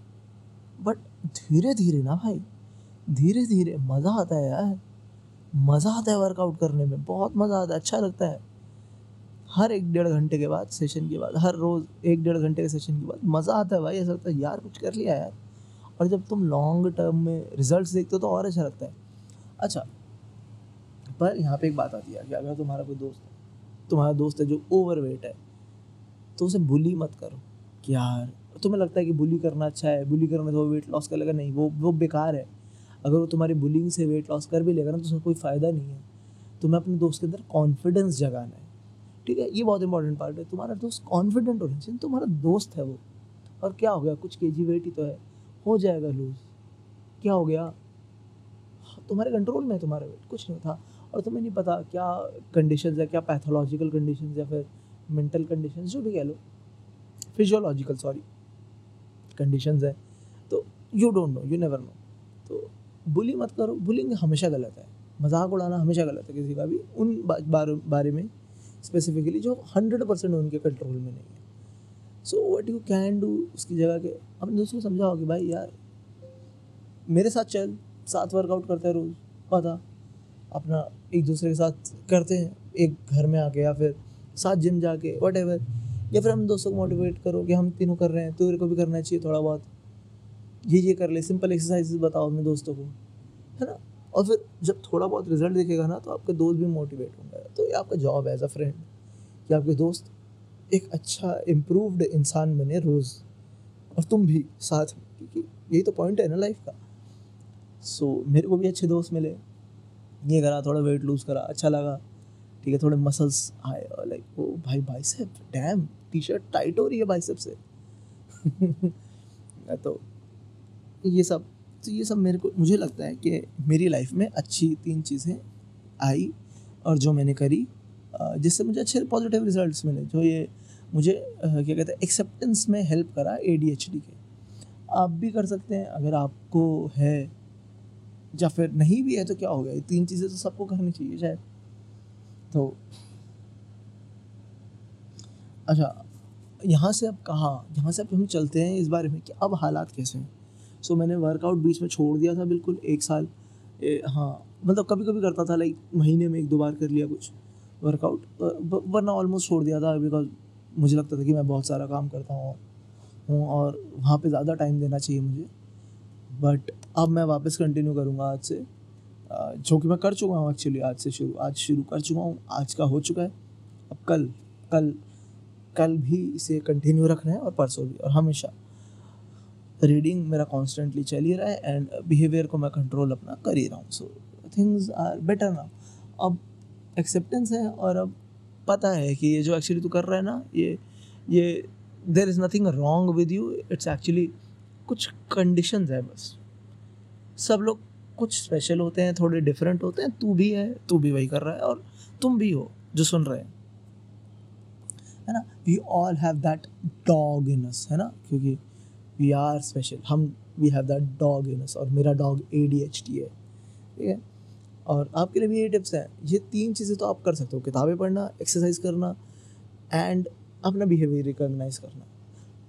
बट धीरे धीरे ना भाई धीरे धीरे मज़ा आता है यार। मज़ा आता है वर्कआउट करने में, बहुत मज़ा आता है अच्छा लगता है। हर एक डेढ़ घंटे के बाद सेशन के बाद, हर रोज़ एक डेढ़ घंटे के सेशन के बाद मज़ा आता है भाई। ऐसा लगता है, यार, कुछ कर लिया यार। और जब तुम लॉन्ग टर्म में रिजल्ट्स देखते हो तो और अच्छा लगता है। अच्छा पर यहाँ पे एक बात आती है कि अगर तुम्हारा कोई दोस्त है, तुम्हारा दोस्त है जो ओवर वेट है तो उसे बुली मत करो कि यार, तुम्हें लगता है कि बुली करना अच्छा है बुली करने से वो वेट लॉस कर लेगा। नहीं, वो वो बेकार है। अगर वो तुम्हारी बुलिंग से वेट लॉस कर भी लेगा ना तो उसमें कोई फ़ायदा नहीं है। तुम्हें अपने दोस्त के अंदर कॉन्फिडेंस जगाना है। ठीक है, ये बहुत इंपॉर्टेंट पार्ट है। तुम्हारा दोस्त कॉन्फिडेंट होना चाहिए। तुम्हारा दोस्त है वो। और क्या हो गया? कुछ के जी वेट ही तो है। हो जाएगा लूज़ क्या हो गया? तुम्हारे कंट्रोल में है तुम्हारा वेट कुछ नहीं था। और तुम्हें नहीं पता क्या कंडीशन है, क्या पैथोलॉजिकल कंडीशन या फिर मेंटल कंडीशन जो भी कह लो। फिजियोलॉजिकल सॉरी कंडीशन है। तो you don't know you never know तो बुली मत करो। बुलिंग हमेशा गलत है। मज़ाक उड़ाना हमेशा गलत है किसी का भी। उन बारे में स्पेसिफिकली जो हंड्रेड परसेंट उनके कंट्रोल में नहीं है। So what you can do उसकी जगह के अपने दोस्तों को समझाओ कि भाई यार, मेरे साथ चल, साथ वर्कआउट करते हैं रोज़ पता अपना एक दूसरे के साथ करते हैं, एक घर में आके या फिर साथ जिम जाके वट एवर या फिर हम दोस्तों को मोटिवेट करो कि हम तीनों कर रहे हैं तेरे को भी करना चाहिए थोड़ा बहुत। ये ये कर ले सिंपल एक्सरसाइज बताओ अपने दोस्तों को, है ना? और फिर जब थोड़ा बहुत रिज़ल्ट दिखेगा ना तो आपके दोस्त भी मोटिवेट होंगे। तो ये आपका जॉब एज अ फ्रेंड कि आपके दोस्त एक अच्छा इम्प्रूवड इंसान बने रोज़ और तुम भी साथ में क्योंकि यही तो पॉइंट है ना लाइफ का। सो so, मेरे को भी अच्छे दोस्त मिले। ये करा थोड़ा वेट लूज़ करा अच्छा लगा। ठीक है थोड़े मसल्स आए और लाइक वो भाई bicep damn T shirt tight हो रही है बाइसेप से। तो ये सब। तो ये सब मेरे को, मुझे लगता है कि मेरी लाइफ में अच्छी तीन चीज़ें आई और जो मैंने करी जिससे मुझे अच्छे पॉजिटिव रिजल्ट्स मिले, जो ये मुझे क्या कहते हैं एक्सेप्टेंस में हेल्प करा एडीएचडी के। आप भी कर सकते हैं, अगर आपको है, या फिर नहीं भी है तो क्या हो गया? ये तीन चीज़ें तो सबको करनी चाहिए, शायद। तो अच्छा यहाँ से अब कहाँ, यहाँ से अब हम चलते हैं इस बारे में कि अब हालात कैसे हैं। सो so, मैंने वर्कआउट बीच में छोड़ दिया था बिल्कुल एक साल। ए, हाँ मतलब कभी कभी करता था लाइक महीने में एक दो बार कर लिया कुछ वर्कआउट वरना ऑलमोस्ट छोड़ दिया था बिकॉज़ मुझे लगता था कि मैं बहुत सारा काम करता हूँ हूँ और वहाँ पे ज़्यादा टाइम देना चाहिए मुझे। बट अब मैं वापस कंटिन्यू करूँगा आज से। जो कि मैं कर चुका हूँ एक्चुअली आज से शुरू आज शुरू कर चुका हूँ आज का हो चुका है। अब कल कल कल भी इसे कंटिन्यू रखना है और परसों भी और हमेशा। रीडिंग मेरा कॉन्स्टेंटली चल ही रहा है एंड बिहेवियर को मैं कंट्रोल अपना कर ही रहा हूँ। So things are better now अब एक्सेप्टेंस है और अब पता है कि ये जो एक्चुअली तू कर रहा है ना, ये ये there is nothing wrong with you it's actually कुछ कंडीशन है बस। सब लोग कुछ स्पेशल होते हैं, थोड़े डिफरेंट होते हैं, तू भी है, तू भी वही कर रहा है और तुम भी हो जो सुन रहे हैं। है ना? We all have that dog in us है ना? क्योंकि वी आर स्पेशल हम we have that dog in और मेरा dog A D H T है, ठीक है? और आपके लिए भी ये टिप्स हैं। ये तीन चीज़ें तो आप कर सकते हो। किताबें पढ़ना एक्सरसाइज करना एंड अपना बिहेवियर रिकॉग्नाइज करना।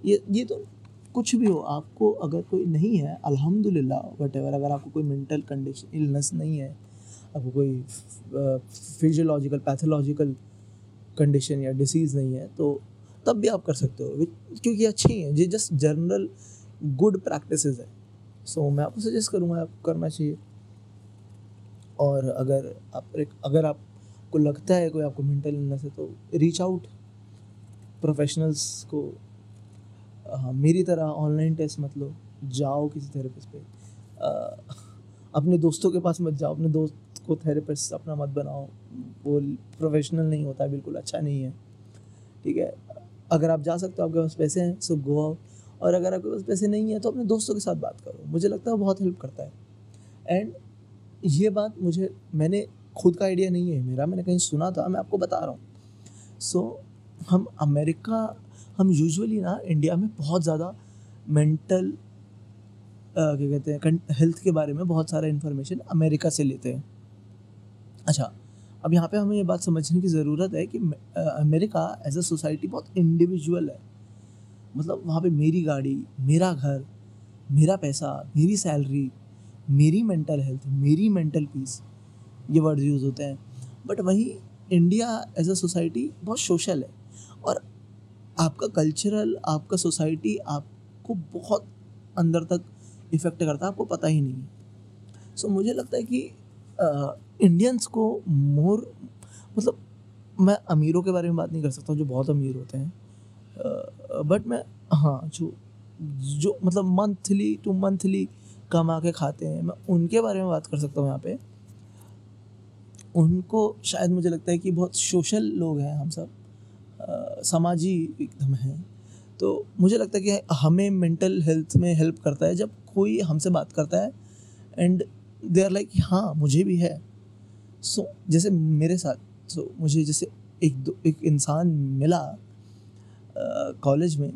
ये ये तो कुछ भी हो, आपको अगर कोई नहीं है, अल्हम्दुलिल्लाह वट एवर अगर आपको कोई मेंटल कंडीशन इलनेस नहीं है, आपको कोई फिजियोलॉजिकल पैथोलॉजिकल कंडीशन या डिसीज़ नहीं है तो तब भी आप कर सकते हो क्योंकि अच्छी हैं ये जस्ट जनरल गुड प्रैक्टिस है। सो so, मैं आपको सजेस्ट करूँगा आप करना चाहिए। और अगर आप अगर आपको लगता है कोई आपको मेंटल इलनेस है तो रीच आउट प्रोफेशनल्स को। हाँ मेरी तरह ऑनलाइन टेस्ट मत लो जाओ किसी थेरेपिस्ट पे। आ, अपने दोस्तों के पास मत जाओ अपने दोस्त को थेरेपिस्ट अपना मत बनाओ। वो प्रोफेशनल नहीं होता बिल्कुल अच्छा नहीं है। ठीक है? अगर आप जा सकते हो आपके पास पैसे हैं सो गो आउट और अगर आपके पास पैसे नहीं है तो अपने दोस्तों के साथ बात करो. मुझे लगता है बहुत हेल्प करता है. एंड ये बात मुझे मैंने खुद का आइडिया नहीं है. मेरा मैंने कहीं सुना था मैं आपको बता रहा हूँ. सो so, हम अमेरिका हम यूजुअली ना इंडिया में बहुत ज़्यादा मेंटल क्या कहते हैं हेल्थ के बारे में बहुत सारा इन्फॉर्मेशन अमेरिका से लेते हैं. अच्छा अब यहाँ पे हमें ये बात समझने की ज़रूरत है कि अमेरिका एज अ सोसाइटी बहुत इंडिविजुअल है। मतलब वहाँ पे मेरी गाड़ी मेरा घर मेरा पैसा मेरी सैलरी मेरी मेंटल हेल्थ मेरी मेंटल पीस ये वर्ड यूज़ होते हैं। बट वहीं इंडिया एज अ सोसाइटी बहुत सोशल है। और आपका कल्चरल आपका सोसाइटी आपको बहुत अंदर तक इफ़ेक्ट करता है आपको पता ही नहीं है। सो so, मुझे लगता है कि इंडियंस को मोर मतलब मैं अमीरों के बारे में बात नहीं कर सकता जो बहुत अमीर होते हैं। बट मैं हाँ जो जो मतलब मंथली टू मंथली कमा के खाते हैं, मैं उनके बारे में बात कर सकता हूँ यहाँ पे। उनको शायद मुझे लगता है कि बहुत सोशल लोग हैं हम सब। समाजी एकदम हैं। तो मुझे लगता है कि हमें मेंटल हेल्थ में हेल्प करता है, जब कोई हमसे बात करता है एंड दे आर लाइक हाँ मुझे भी है। सो जैसे मेरे साथ सो मुझे जैसे एक दो, एक इंसान मिला कॉलेज में,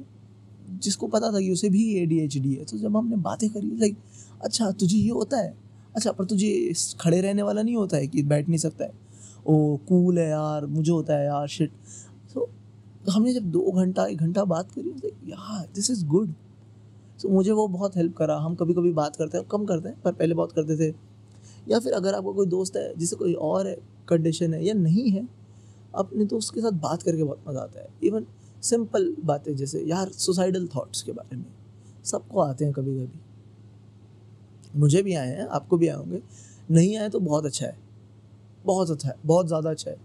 जिसको पता था कि उसे भी ए डी एच डी है। तो जब हमने बातें करी लाइक अच्छा तुझे ये होता है? अच्छा पर तुझे खड़े रहने वाला नहीं होता है कि बैठ नहीं सकता है? ओ कूल है यार, मुझे होता है यार शिट तो हमने जब दो घंटा, एक घंटा बात करी यार दिस इज़ गुड सो मुझे वो बहुत हेल्प करा। हम कभी कभी बात करते हैं, कम करते हैं, पर पहले बहुत करते थे। या फिर अगर आपका कोई दोस्त है, जिसे कोई और कंडीशन है या नहीं है, अपने दोस्त के साथ बात करके बहुत मज़ा आता है। इवन सिंपल बातें जैसे, यार सुसाइडल थाट्स के बारे में। सबको आते हैं कभी कभी मुझे भी आए हैं, आपको भी आए होंगे। नहीं आए तो बहुत अच्छा है। बहुत अच्छा है, बहुत ज़्यादा अच्छा है।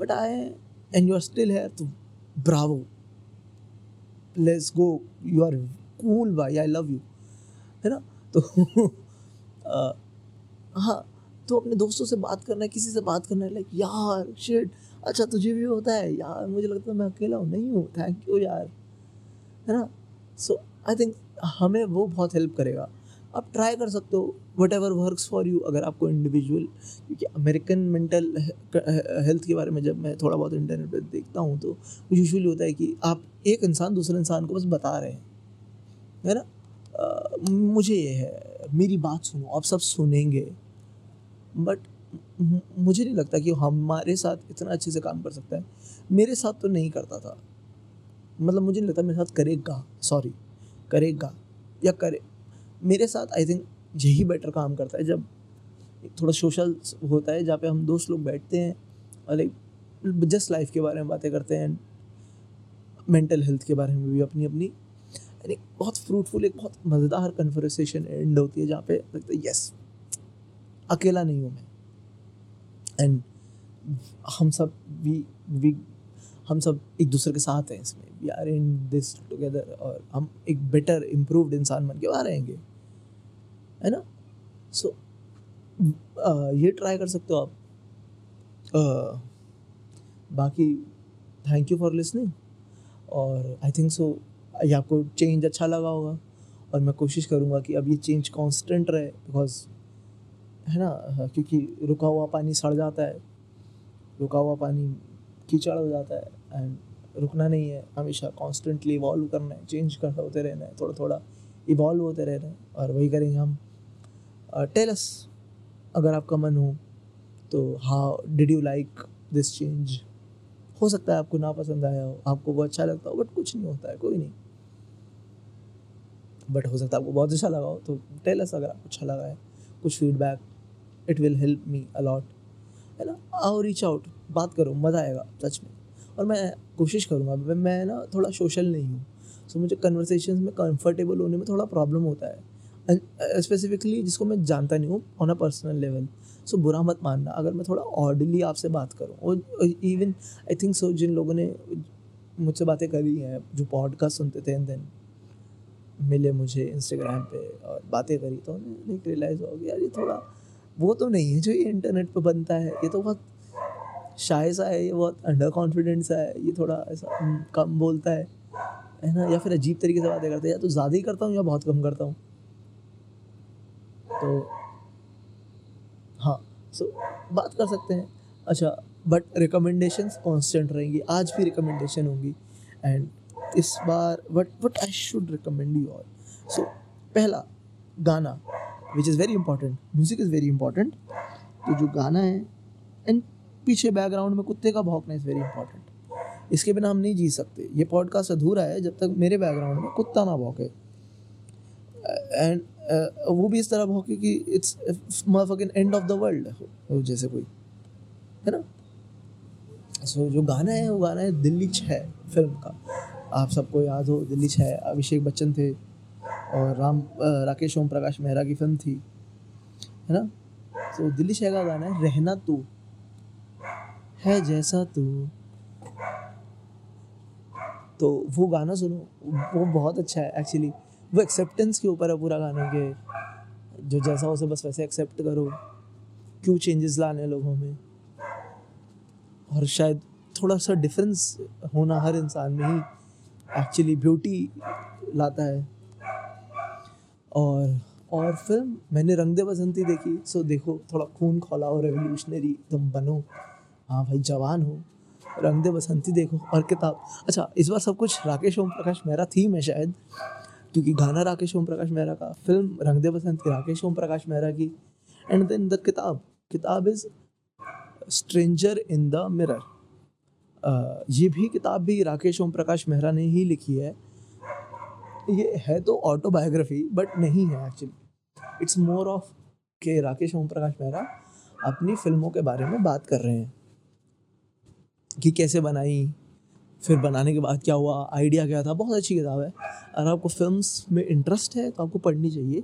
बट आए एंड यू आर स्टिल है तो bravo let's go you are cool भाई आई लव यू है ना? तो हाँ तो अपने दोस्तों से बात करना है किसी से बात करना है लाइक यार शेड अच्छा तुझे भी होता है यार मुझे लगता है मैं अकेला हूँ। नहीं हूँ थैंक यू यार। है ना? सो आई थिंक हमें वो बहुत हेल्प करेगा। आप ट्राई कर सकते हो whatever works for you अगर आपको इंडिविजुअल क्योंकि अमेरिकन मेंटल हेल्थ के बारे में जब मैं थोड़ा बहुत इंटरनेट पर देखता हूँ तो यूजुअली होता है कि आप एक इंसान दूसरे इंसान को बस बता रहे हैं। है ना? आ, मुझे ये है। मेरी बात सुनो, आप सब सुनेंगे। बट मुझे नहीं लगता कि हमारे साथ इतना अच्छे से काम कर सकता है। मेरे साथ तो नहीं करता था। मतलब मुझे नहीं लगता मेरे साथ करेगा सॉरी करेगा या करे। मेरे साथ आई थिंक यही बेटर काम करता है। जब थोड़ा सोशल होता है, जहाँ पे हम दोस्त लोग बैठते हैं और लाइक जस्ट लाइफ के बारे में बातें करते हैं। मेंटल हेल्थ के बारे में भी अपनी अपनी यानी बहुत फ्रूटफुल एक बहुत मज़ेदार कन्वर्सेशन एंड होती है जहाँ पे लगता है यस अकेला नहीं हूँ मैं. एंड हम सब वी वी हम सब एक दूसरे के साथ हैं इसमें। We are in this together और हम एक बेटर इम्प्रूवड इंसान बन के बाहर रहेंगे। है ना? सो so, ये ट्राई कर सकते हो आप। uh, बाकी थैंक यू फॉर लिसनिंग और आई थिंक सो ये आपको चेंज अच्छा लगा होगा। और मैं कोशिश करूँगा कि अब ये चेंज कांस्टेंट रहे बिकॉज़ है ना क्योंकि रुका हुआ पानी सड़ जाता है। रुका हुआ पानी कीचड़ हो जाता है एंड रुकना नहीं है। हमेशा कॉन्स्टेंटली इवॉल्व करना है चेंज कर होते रहना है थोड़ा थोड़ा इवॉल्व होते रहना है। और वही करेंगे हम। टेलस अगर आपका मन हो तो how did you like this change हो सकता है आपको ना पसंद आया हो, आपको वो अच्छा लगता हो बट कुछ नहीं होता है, कोई नहीं। बट हो सकता है आपको बहुत अच्छा लगा हो तो टेल अस अगर आपको अच्छा लगा है। कुछ feedback it will help me a lot है ना? आओ रीच आउट बात करो मज़ा आएगा सच में। और मैं कोशिश करूँगा मैं ना थोड़ा सोशल नहीं हूँ सो so, मुझे कन्वर्सेशन में कंफर्टेबल होने में थोड़ा प्रॉब्लम होता है। स्पेसिफिकली जिसको मैं जानता नहीं हूँ on a personal level so बुरा मत मानना। अगर मैं थोड़ा ऑर्डली आपसे बात करूँ और इवन आई थिंक सो जिन लोगों ने मुझसे बातें करी हैं जो पॉडकास्ट सुनते थे एंड देन मिले मुझे इंस्टाग्राम पे और बातें करी तो उन्हें रियलाइज़ हो गया यार ये थोड़ा वो तो नहीं है जो ये इंटरनेट पे बनता है ये तो बहुत शाय सा है ये बहुत अंडर कॉन्फिडेंस सा है ये थोड़ा ऐसा कम बोलता है है ना? या फिर अजीब तरीके से बातें करते हैं या तो ज़्यादा ही करता हूँ या बहुत कम करता हूँ। तो हाँ सो so, बात कर सकते हैं। अच्छा बट रिकमेंडेशन कॉन्स्टेंट रहेंगी आज भी रिकमेंडेशन होंगी एंड इस बार what what I should recommend you all so पहला गाना which is very important music is very important तो जो गाना है एंड पीछे बैकग्राउंड में कुत्ते का भौंकना इज़ वेरी इंपॉर्टेंट इसके बिना हम नहीं जी सकते। ये पॉडकास्ट अधूरा है जब तक मेरे बैकग्राउंड में कुत्ता ना भौंके। एंड uh, वो भी इस तरह भौंके कि it's end of the world जैसे कोई। है ना? सो so, जो गाना है वो गाना है दिल्ली छः फ़िल्म का। आप सबको याद हो, दिल्ली छः अभिषेक बच्चन थे और राम राकेश ओम प्रकाश मेहरा की फ़िल्म थी, है ना? तो दिल्ली छः का गाना है, रहना तू, है जैसा तू। तो वो गाना सुनो, वो बहुत अच्छा है एक्चुअली वो एक्सेप्टेंस के ऊपर है पूरा गाने के। जो जैसा हो बस वैसे एक्सेप्ट करो, क्यों चेंजेस लाने लोगों में? और शायद थोड़ा सा डिफरेंस होना हर इंसान में ही एक्चुअली ब्यूटी लाता है। और और फ़िल्म, मैंने रंग दे बसंती देखी। सो देखो, थोड़ा खून खोला हो रेवोल्यूशनरी तुम बनो। हाँ भाई, जवान हो। रंग दे बसंती देखो और किताब। अच्छा इस बार सब कुछ राकेश ओम प्रकाश मेहरा थीम है शायद, क्योंकि गाना राकेश ओम प्रकाश मेहरा का, फ़िल्म रंग दे बसंत, राकेश ओम प्रकाश मेहरा की। एंड देन द किताब। किताब is stranger in the mirror ये भी किताब भी राकेश ओम प्रकाश मेहरा ने ही लिखी है। ये है तो ऑटोबायोग्राफी बट नहीं है एक्चुअली इट्स मोर ऑफ़ के राकेश ओम प्रकाश मेहरा अपनी फ़िल्मों के बारे में बात कर रहे हैं। कि कैसे बनाई, फिर बनाने के बाद क्या हुआ आइडिया क्या था, बहुत अच्छी किताब है। अगर आपको फ़िल्म में इंटरेस्ट है तो आपको पढ़नी चाहिए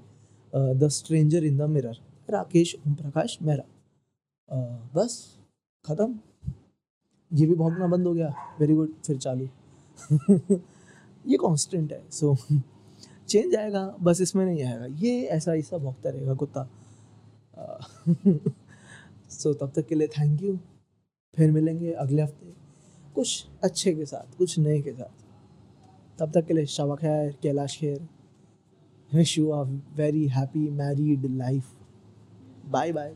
the stranger in the mirror Rakesh Om Prakash Mehra बस, ख़त्म। ये भी भोगना बंद हो गया। वेरी गुड फिर चालू। ये कांस्टेंट है सो so, चेंज आएगा बस इसमें नहीं आएगा। ये ऐसा ऐसा भोगता रहेगा कुत्ता। सो तब तक के लिए थैंक यू फिर मिलेंगे अगले हफ़्ते। कुछ अच्छे के साथ कुछ नए के साथ। तब तक के लिए शबा खैर Kailash Kher. Wish you a very happy married life bye bye